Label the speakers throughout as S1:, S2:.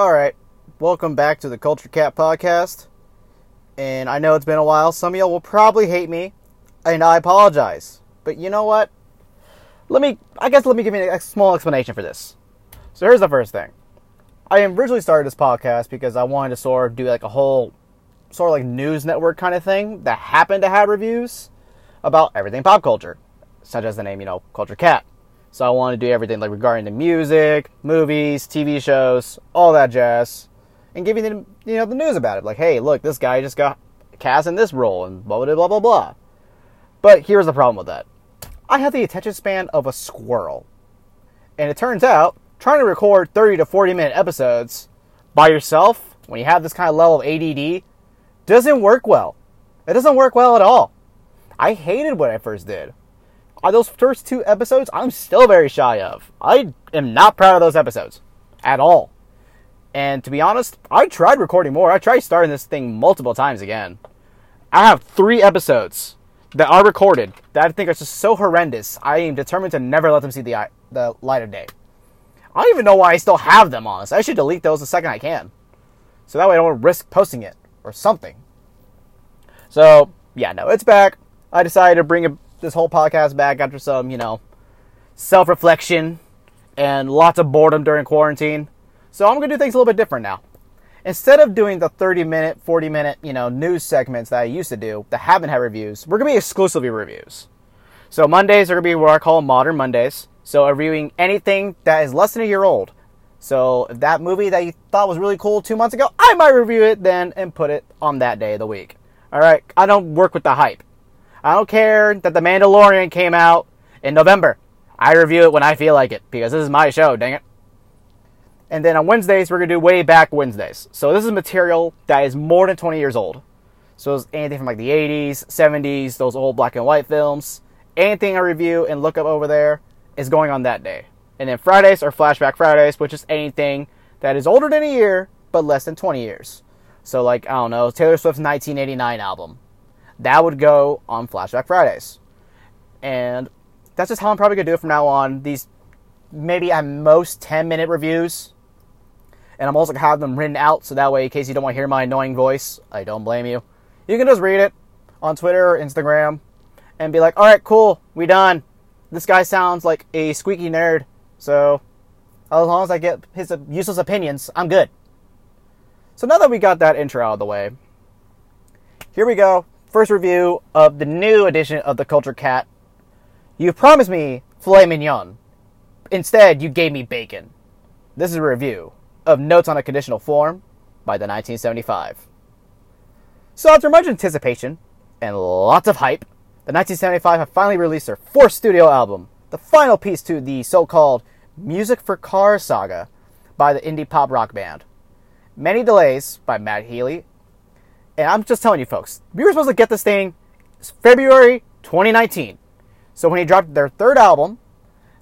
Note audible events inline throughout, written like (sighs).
S1: All right, welcome back to the Culture Cat podcast. And I know it's been a while. Some of y'all will probably hate me, and I apologize. But you know what? Let me, I guess, let me give you a small explanation for this. So here's the first thing. I originally started this podcast because I wanted to sort of do like a whole, sort of like news network kind of thing that happened to have reviews about everything pop culture, such as the name, you know, Culture Cat. So I want to do everything like regarding the music, movies, TV shows, all that jazz, and giving them you know the news about it. Like, hey, look, this guy just got cast in this role, and blah blah blah blah blah. But here's the problem with that: I have the attention span of a squirrel, and it turns out trying to record 30 to 40 minute episodes by yourself when you have this kind of level of ADD doesn't work well. It doesn't work well at all. I hated what I first did those first two episodes I'm still very shy of. I am not proud of those episodes at all. And to be honest, I tried recording more. I tried starting this thing multiple times again. I have three episodes that are recorded that I think are just so horrendous. I am determined to never let them see the the light of day. I don't even know why I still have them, honestly. I should delete those the second I can. So that way I don't risk posting it or something. So, yeah, no, it's back. I decided to bring a this whole podcast back after some, you know, self reflection and lots of boredom during quarantine. So I'm going to do things a little bit different now. Instead of doing the 30 minute, 40 minute, you know, news segments that I used to do that haven't had reviews, we're going to be exclusively reviews. So Mondays are going to be what I call modern Mondays. So reviewing anything that is less than a year old. So if that movie that you thought was really cool two months ago, I might review it then and put it on that day of the week. All right, I don't work with the hype. I don't care that The Mandalorian came out in November. I review it when I feel like it because this is my show, dang it. And then on Wednesdays, we're going to do way back Wednesdays. So this is material that is more than 20 years old. So it's anything from like the 80s, 70s, those old black and white films. Anything I review and look up over there is going on that day. And then Fridays are Flashback Fridays, which is anything that is older than a year but less than 20 years. So like, I don't know, Taylor Swift's 1989 album that would go on Flashback Fridays. And that's just how I'm probably going to do it from now on. These maybe at most 10 minute reviews. And I'm also going to have them written out so that way, in case you don't want to hear my annoying voice, I don't blame you. You can just read it on Twitter or Instagram and be like, all right, cool, we done. This guy sounds like a squeaky nerd. So as long as I get his useless opinions, I'm good. So now that we got that intro out of the way, here we go first review of the new edition of the Culture Cat. You promised me filet mignon. Instead, you gave me bacon. This is a review of Notes on a Conditional Form by the 1975. So, after much anticipation and lots of hype, the 1975 have finally released their fourth studio album, the final piece to the so called Music for Cars saga by the indie pop rock band. Many delays by Matt Healy and I'm just telling you, folks, we were supposed to get this thing February 2019. So when he dropped their third album,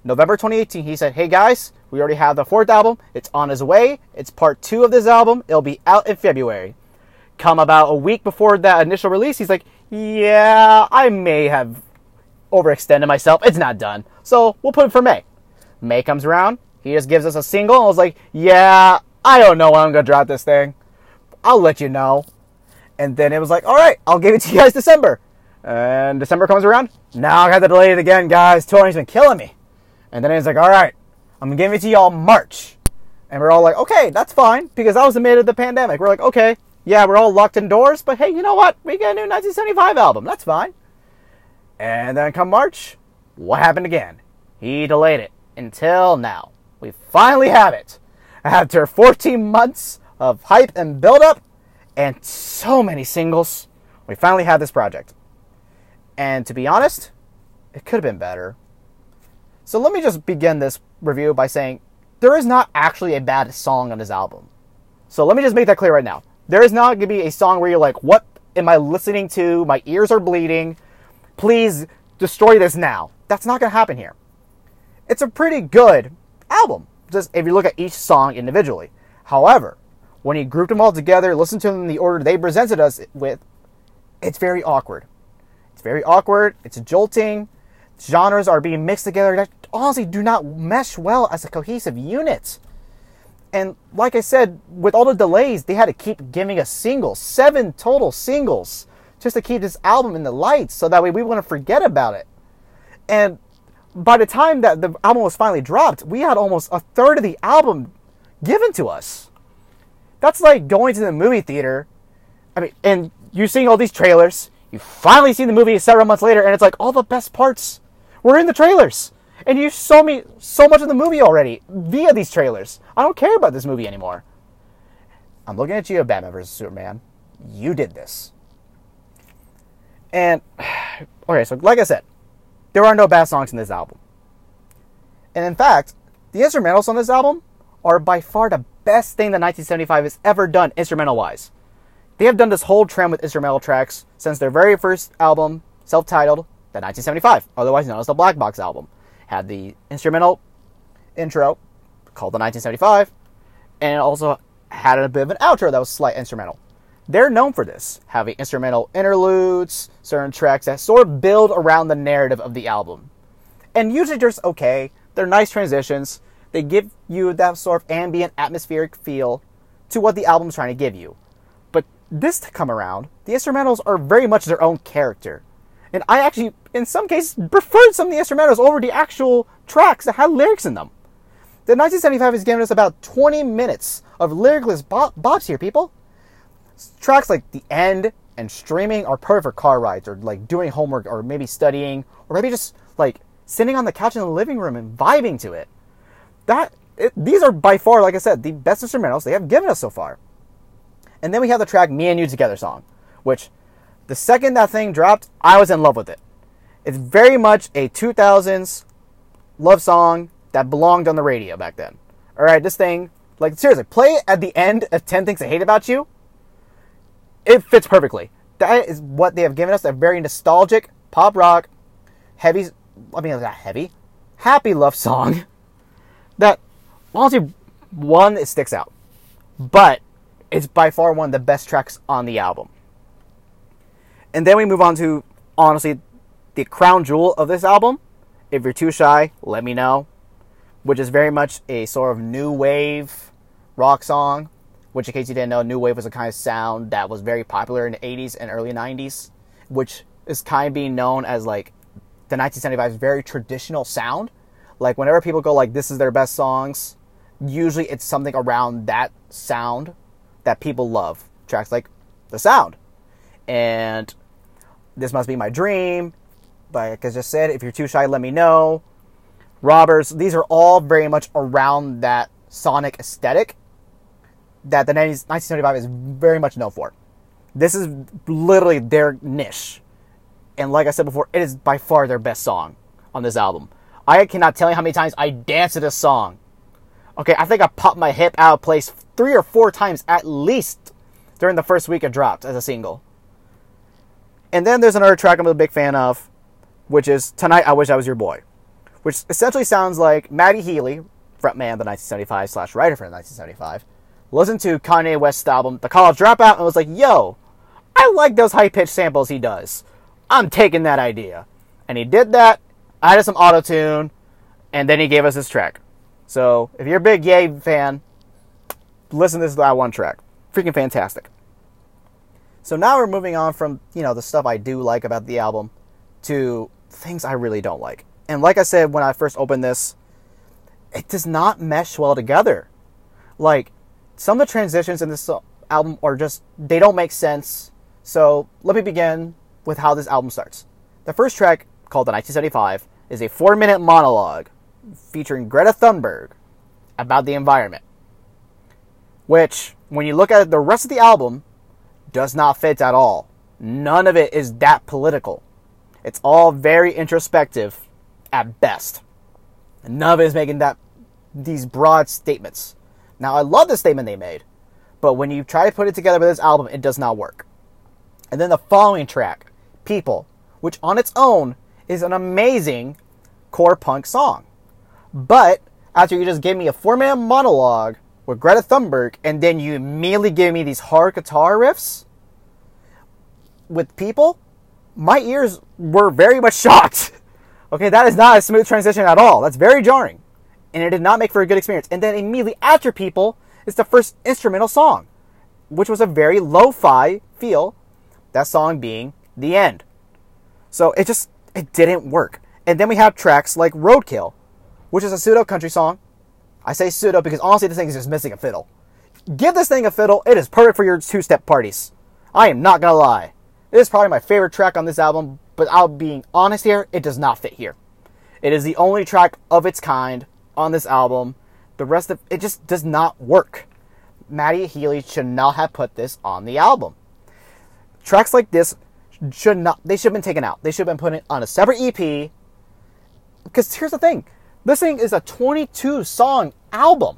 S1: November 2018, he said, Hey guys, we already have the fourth album. It's on its way. It's part two of this album. It'll be out in February. Come about a week before that initial release, he's like, Yeah, I may have overextended myself. It's not done. So we'll put it for May. May comes around. He just gives us a single and was like, Yeah, I don't know when I'm going to drop this thing. I'll let you know. And then it was like, all right, I'll give it to you guys December. And December comes around. Now I got to delay it again, guys. Touring's been killing me. And then it's like, all right, I'm give it to y'all March. And we're all like, okay, that's fine, because that was the mid of the pandemic. We're like, okay, yeah, we're all locked indoors, but hey, you know what? We get a new 1975 album. That's fine. And then come March, what happened again? He delayed it until now. We finally have it. After 14 months of hype and build-up, and so many singles. We finally had this project. And to be honest, it could have been better. So let me just begin this review by saying there is not actually a bad song on this album. So let me just make that clear right now. There is not going to be a song where you're like, what am I listening to? My ears are bleeding. Please destroy this now. That's not going to happen here. It's a pretty good album, just if you look at each song individually. However, when he grouped them all together, listened to them in the order they presented us with, it's very awkward. It's very awkward. It's jolting. Genres are being mixed together that honestly do not mesh well as a cohesive unit. And like I said, with all the delays, they had to keep giving us singles, seven total singles, just to keep this album in the lights so that way we wouldn't forget about it. And by the time that the album was finally dropped, we had almost a third of the album given to us. That's like going to the movie theater. I mean, and you're seeing all these trailers. You finally see the movie several months later, and it's like all the best parts were in the trailers. And you saw me so much of the movie already via these trailers. I don't care about this movie anymore. I'm looking at you, Batman vs. Superman. You did this. And, (sighs) okay, so like I said, there are no bad songs in this album. And in fact, the instrumentals on this album are by far the best thing that 1975 has ever done instrumental wise. They have done this whole trend with instrumental tracks since their very first album, self titled, the 1975, otherwise known as the Black Box album. Had the instrumental intro called the 1975, and it also had a bit of an outro that was slight instrumental. They're known for this, having instrumental interludes, certain tracks that sort of build around the narrative of the album. And usually just okay, they're nice transitions, they give you that sort of ambient atmospheric feel to what the album's trying to give you. But this to come around, the instrumentals are very much their own character. And I actually, in some cases, preferred some of the instrumentals over the actual tracks that had lyrics in them. The 1975 has given us about 20 minutes of lyricless bops here, people. Tracks like The End and Streaming are perfect for car rides or like doing homework or maybe studying or maybe just like sitting on the couch in the living room and vibing to it that it, these are by far, like I said, the best instrumentals they have given us so far. And then we have the track "Me and You Together" song, which the second that thing dropped, I was in love with it. It's very much a 2000s love song that belonged on the radio back then. All right, this thing, like seriously, play it at the end of 10 Things I Hate About You. It fits perfectly. That is what they have given us a very nostalgic pop rock, heavy, I mean, not heavy, happy love song (laughs) that honestly, one, it sticks out, but it's by far one of the best tracks on the album. And then we move on to honestly the crown jewel of this album. If you're too shy, let me know. Which is very much a sort of new wave rock song. Which, in case you didn't know, new wave was a kind of sound that was very popular in the 80s and early 90s, which is kind of being known as like the 1975's very traditional sound like whenever people go like this is their best songs, usually it's something around that sound that people love. Tracks like The Sound. And This Must Be My Dream. Like I just said, if you're too shy, let me know. Robbers, these are all very much around that sonic aesthetic that the 90s, 1975 is very much known for. This is literally their niche. And like I said before, it is by far their best song on this album. I cannot tell you how many times I danced to this song. Okay, I think I popped my hip out of place three or four times at least during the first week it dropped as a single. And then there's another track I'm a big fan of, which is Tonight I Wish I Was Your Boy, which essentially sounds like Matty Healy, frontman of the 1975 slash writer for the 1975, listened to Kanye West's album The College Dropout and was like, yo, I like those high pitched samples he does. I'm taking that idea. And he did that, added some auto tune, and then he gave us this track. So if you're a big Ye fan, listen to this that one track. Freaking fantastic. So now we're moving on from, you know, the stuff I do like about the album to things I really don't like. And like I said when I first opened this, it does not mesh well together. Like some of the transitions in this album are just they don't make sense. So let me begin with how this album starts. The first track called the 1975 is a four minute monologue featuring Greta Thunberg about the environment. Which, when you look at the rest of the album, does not fit at all. None of it is that political. It's all very introspective at best. None of it is making that these broad statements. Now I love the statement they made, but when you try to put it together with this album, it does not work. And then the following track, People, which on its own is an amazing core punk song. But after you just gave me a four minute monologue with Greta Thunberg and then you immediately give me these hard guitar riffs with people, my ears were very much (laughs) shocked. Okay, that is not a smooth transition at all. That's very jarring. And it did not make for a good experience. And then immediately after people, It's the first instrumental song, which was a very lo-fi feel. That song being the end. So it just it didn't work. And then we have tracks like Roadkill, which is a pseudo country song. I say pseudo because honestly, this thing is just missing a fiddle. Give this thing a fiddle. It is perfect for your two-step parties. I am not gonna lie. It is probably my favorite track on this album, but I'll being honest here, it does not fit here. It is the only track of its kind on this album. The rest of it just does not work. Matty Healy should not have put this on the album. Tracks like this should not they should have been taken out. They should have been put on a separate EP. Because here's the thing. This thing is a 22 song album.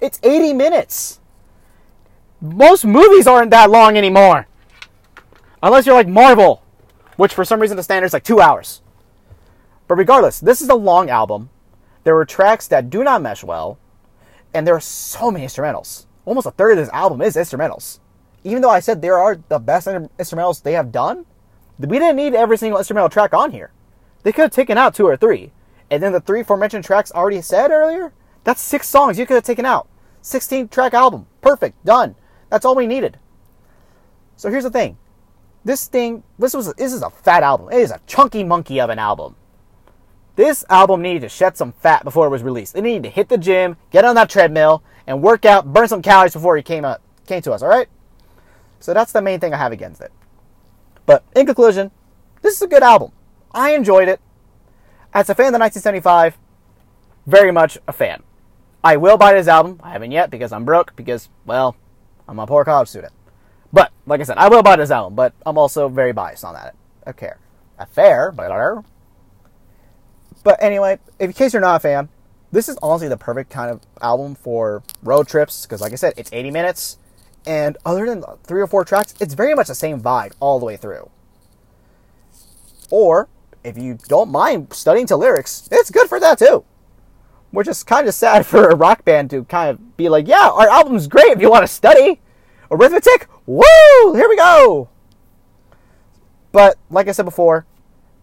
S1: It's 80 minutes. Most movies aren't that long anymore. Unless you're like Marvel, which for some reason the standard is like two hours. But regardless, this is a long album. There were tracks that do not mesh well, and there are so many instrumentals. Almost a third of this album is instrumentals. Even though I said there are the best instrumentals they have done, we didn't need every single instrumental track on here. They could have taken out two or three. And then the three aforementioned tracks already said earlier, that's six songs you could have taken out. 16 track album. Perfect. Done. That's all we needed. So here's the thing. This thing, this was this is a fat album. It is a chunky monkey of an album. This album needed to shed some fat before it was released. It needed to hit the gym, get on that treadmill, and work out, burn some calories before it came, up, came to us, alright? So that's the main thing I have against it. But in conclusion, this is a good album. I enjoyed it. As a fan of the 1975, very much a fan. I will buy this album. I haven't yet because I'm broke, because, well, I'm a poor college student. But, like I said, I will buy this album, but I'm also very biased on that. Okay. A fair, but but anyway, in case you're not a fan, this is honestly the perfect kind of album for road trips because, like I said, it's 80 minutes, and other than three or four tracks, it's very much the same vibe all the way through. Or if you don't mind studying to lyrics, it's good for that too. Which is kind of sad (laughs) for a rock band to kind of be like, yeah, our album's great if you want to study. Arithmetic, woo, here we go. But like I said before,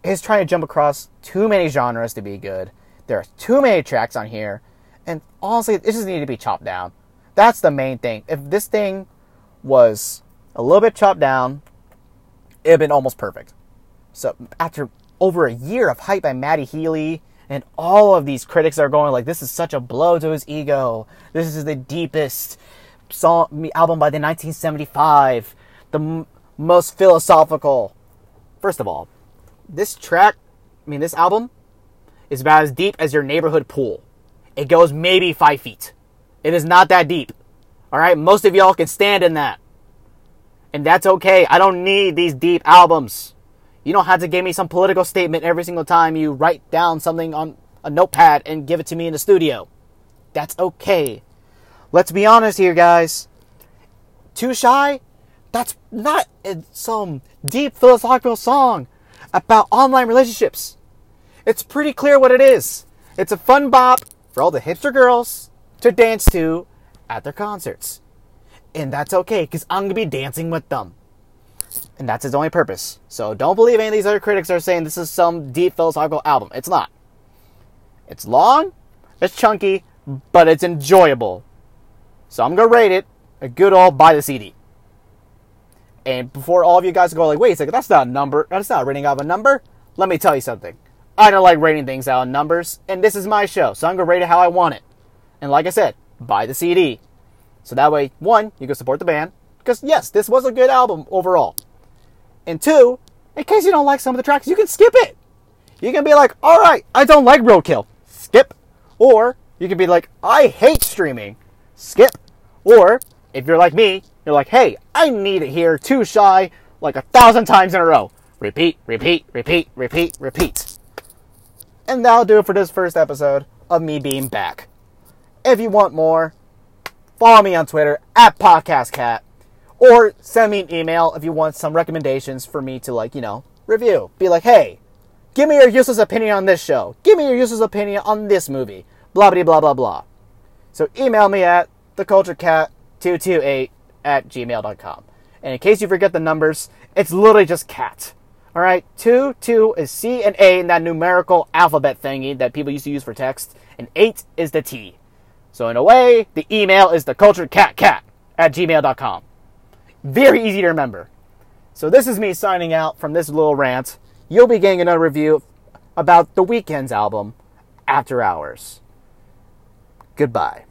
S1: is trying to jump across too many genres to be good. There are too many tracks on here, and honestly, it just needed to be chopped down. That's the main thing. If this thing was a little bit chopped down, it'd been almost perfect. So after over a year of hype by Matty Healy, and all of these critics are going like, "This is such a blow to his ego. This is the deepest song album by the 1975, the m- most philosophical." First of all, this track, I mean, this album is about as deep as your neighborhood pool. It goes maybe five feet. It is not that deep. All right, most of y'all can stand in that. And that's okay. I don't need these deep albums. You don't have to give me some political statement every single time you write down something on a notepad and give it to me in the studio. That's okay. Let's be honest here, guys. Too shy? That's not some deep philosophical song about online relationships. It's pretty clear what it is. It's a fun bop for all the hipster girls to dance to at their concerts. And that's okay, because I'm going to be dancing with them. And that's its only purpose. So don't believe any of these other critics are saying this is some deep philosophical album. It's not. It's long, it's chunky, but it's enjoyable. So I'm going to rate it a good old buy the CD. And before all of you guys go like, wait a second, that's not a number. That's not rating out of a number. Let me tell you something. I don't like rating things out of numbers, and this is my show, so I'm gonna rate it how I want it. And like I said, buy the CD. So that way, one, you can support the band, because yes, this was a good album overall. And two, in case you don't like some of the tracks, you can skip it. You can be like, alright, I don't like Roadkill. Skip. Or you can be like, I hate streaming. Skip. Or if you're like me, you're like, hey, I need it hear too shy like a thousand times in a row. Repeat, repeat, repeat, repeat, repeat. And that'll do it for this first episode of me being back. If you want more, follow me on Twitter at PodcastCat. Or send me an email if you want some recommendations for me to, like, you know, review. Be like, hey, give me your useless opinion on this show. Give me your useless opinion on this movie. Blah, blah, blah, blah, blah. So email me at theculturecat228 at gmail.com. And in case you forget the numbers, it's literally just cat. All right, two, two is C and A in that numerical alphabet thingy that people used to use for text, and eight is the T. So, in a way, the email is the culturedcatcat at gmail.com. Very easy to remember. So, this is me signing out from this little rant. You'll be getting another review about the Weeknd's album, After Hours. Goodbye.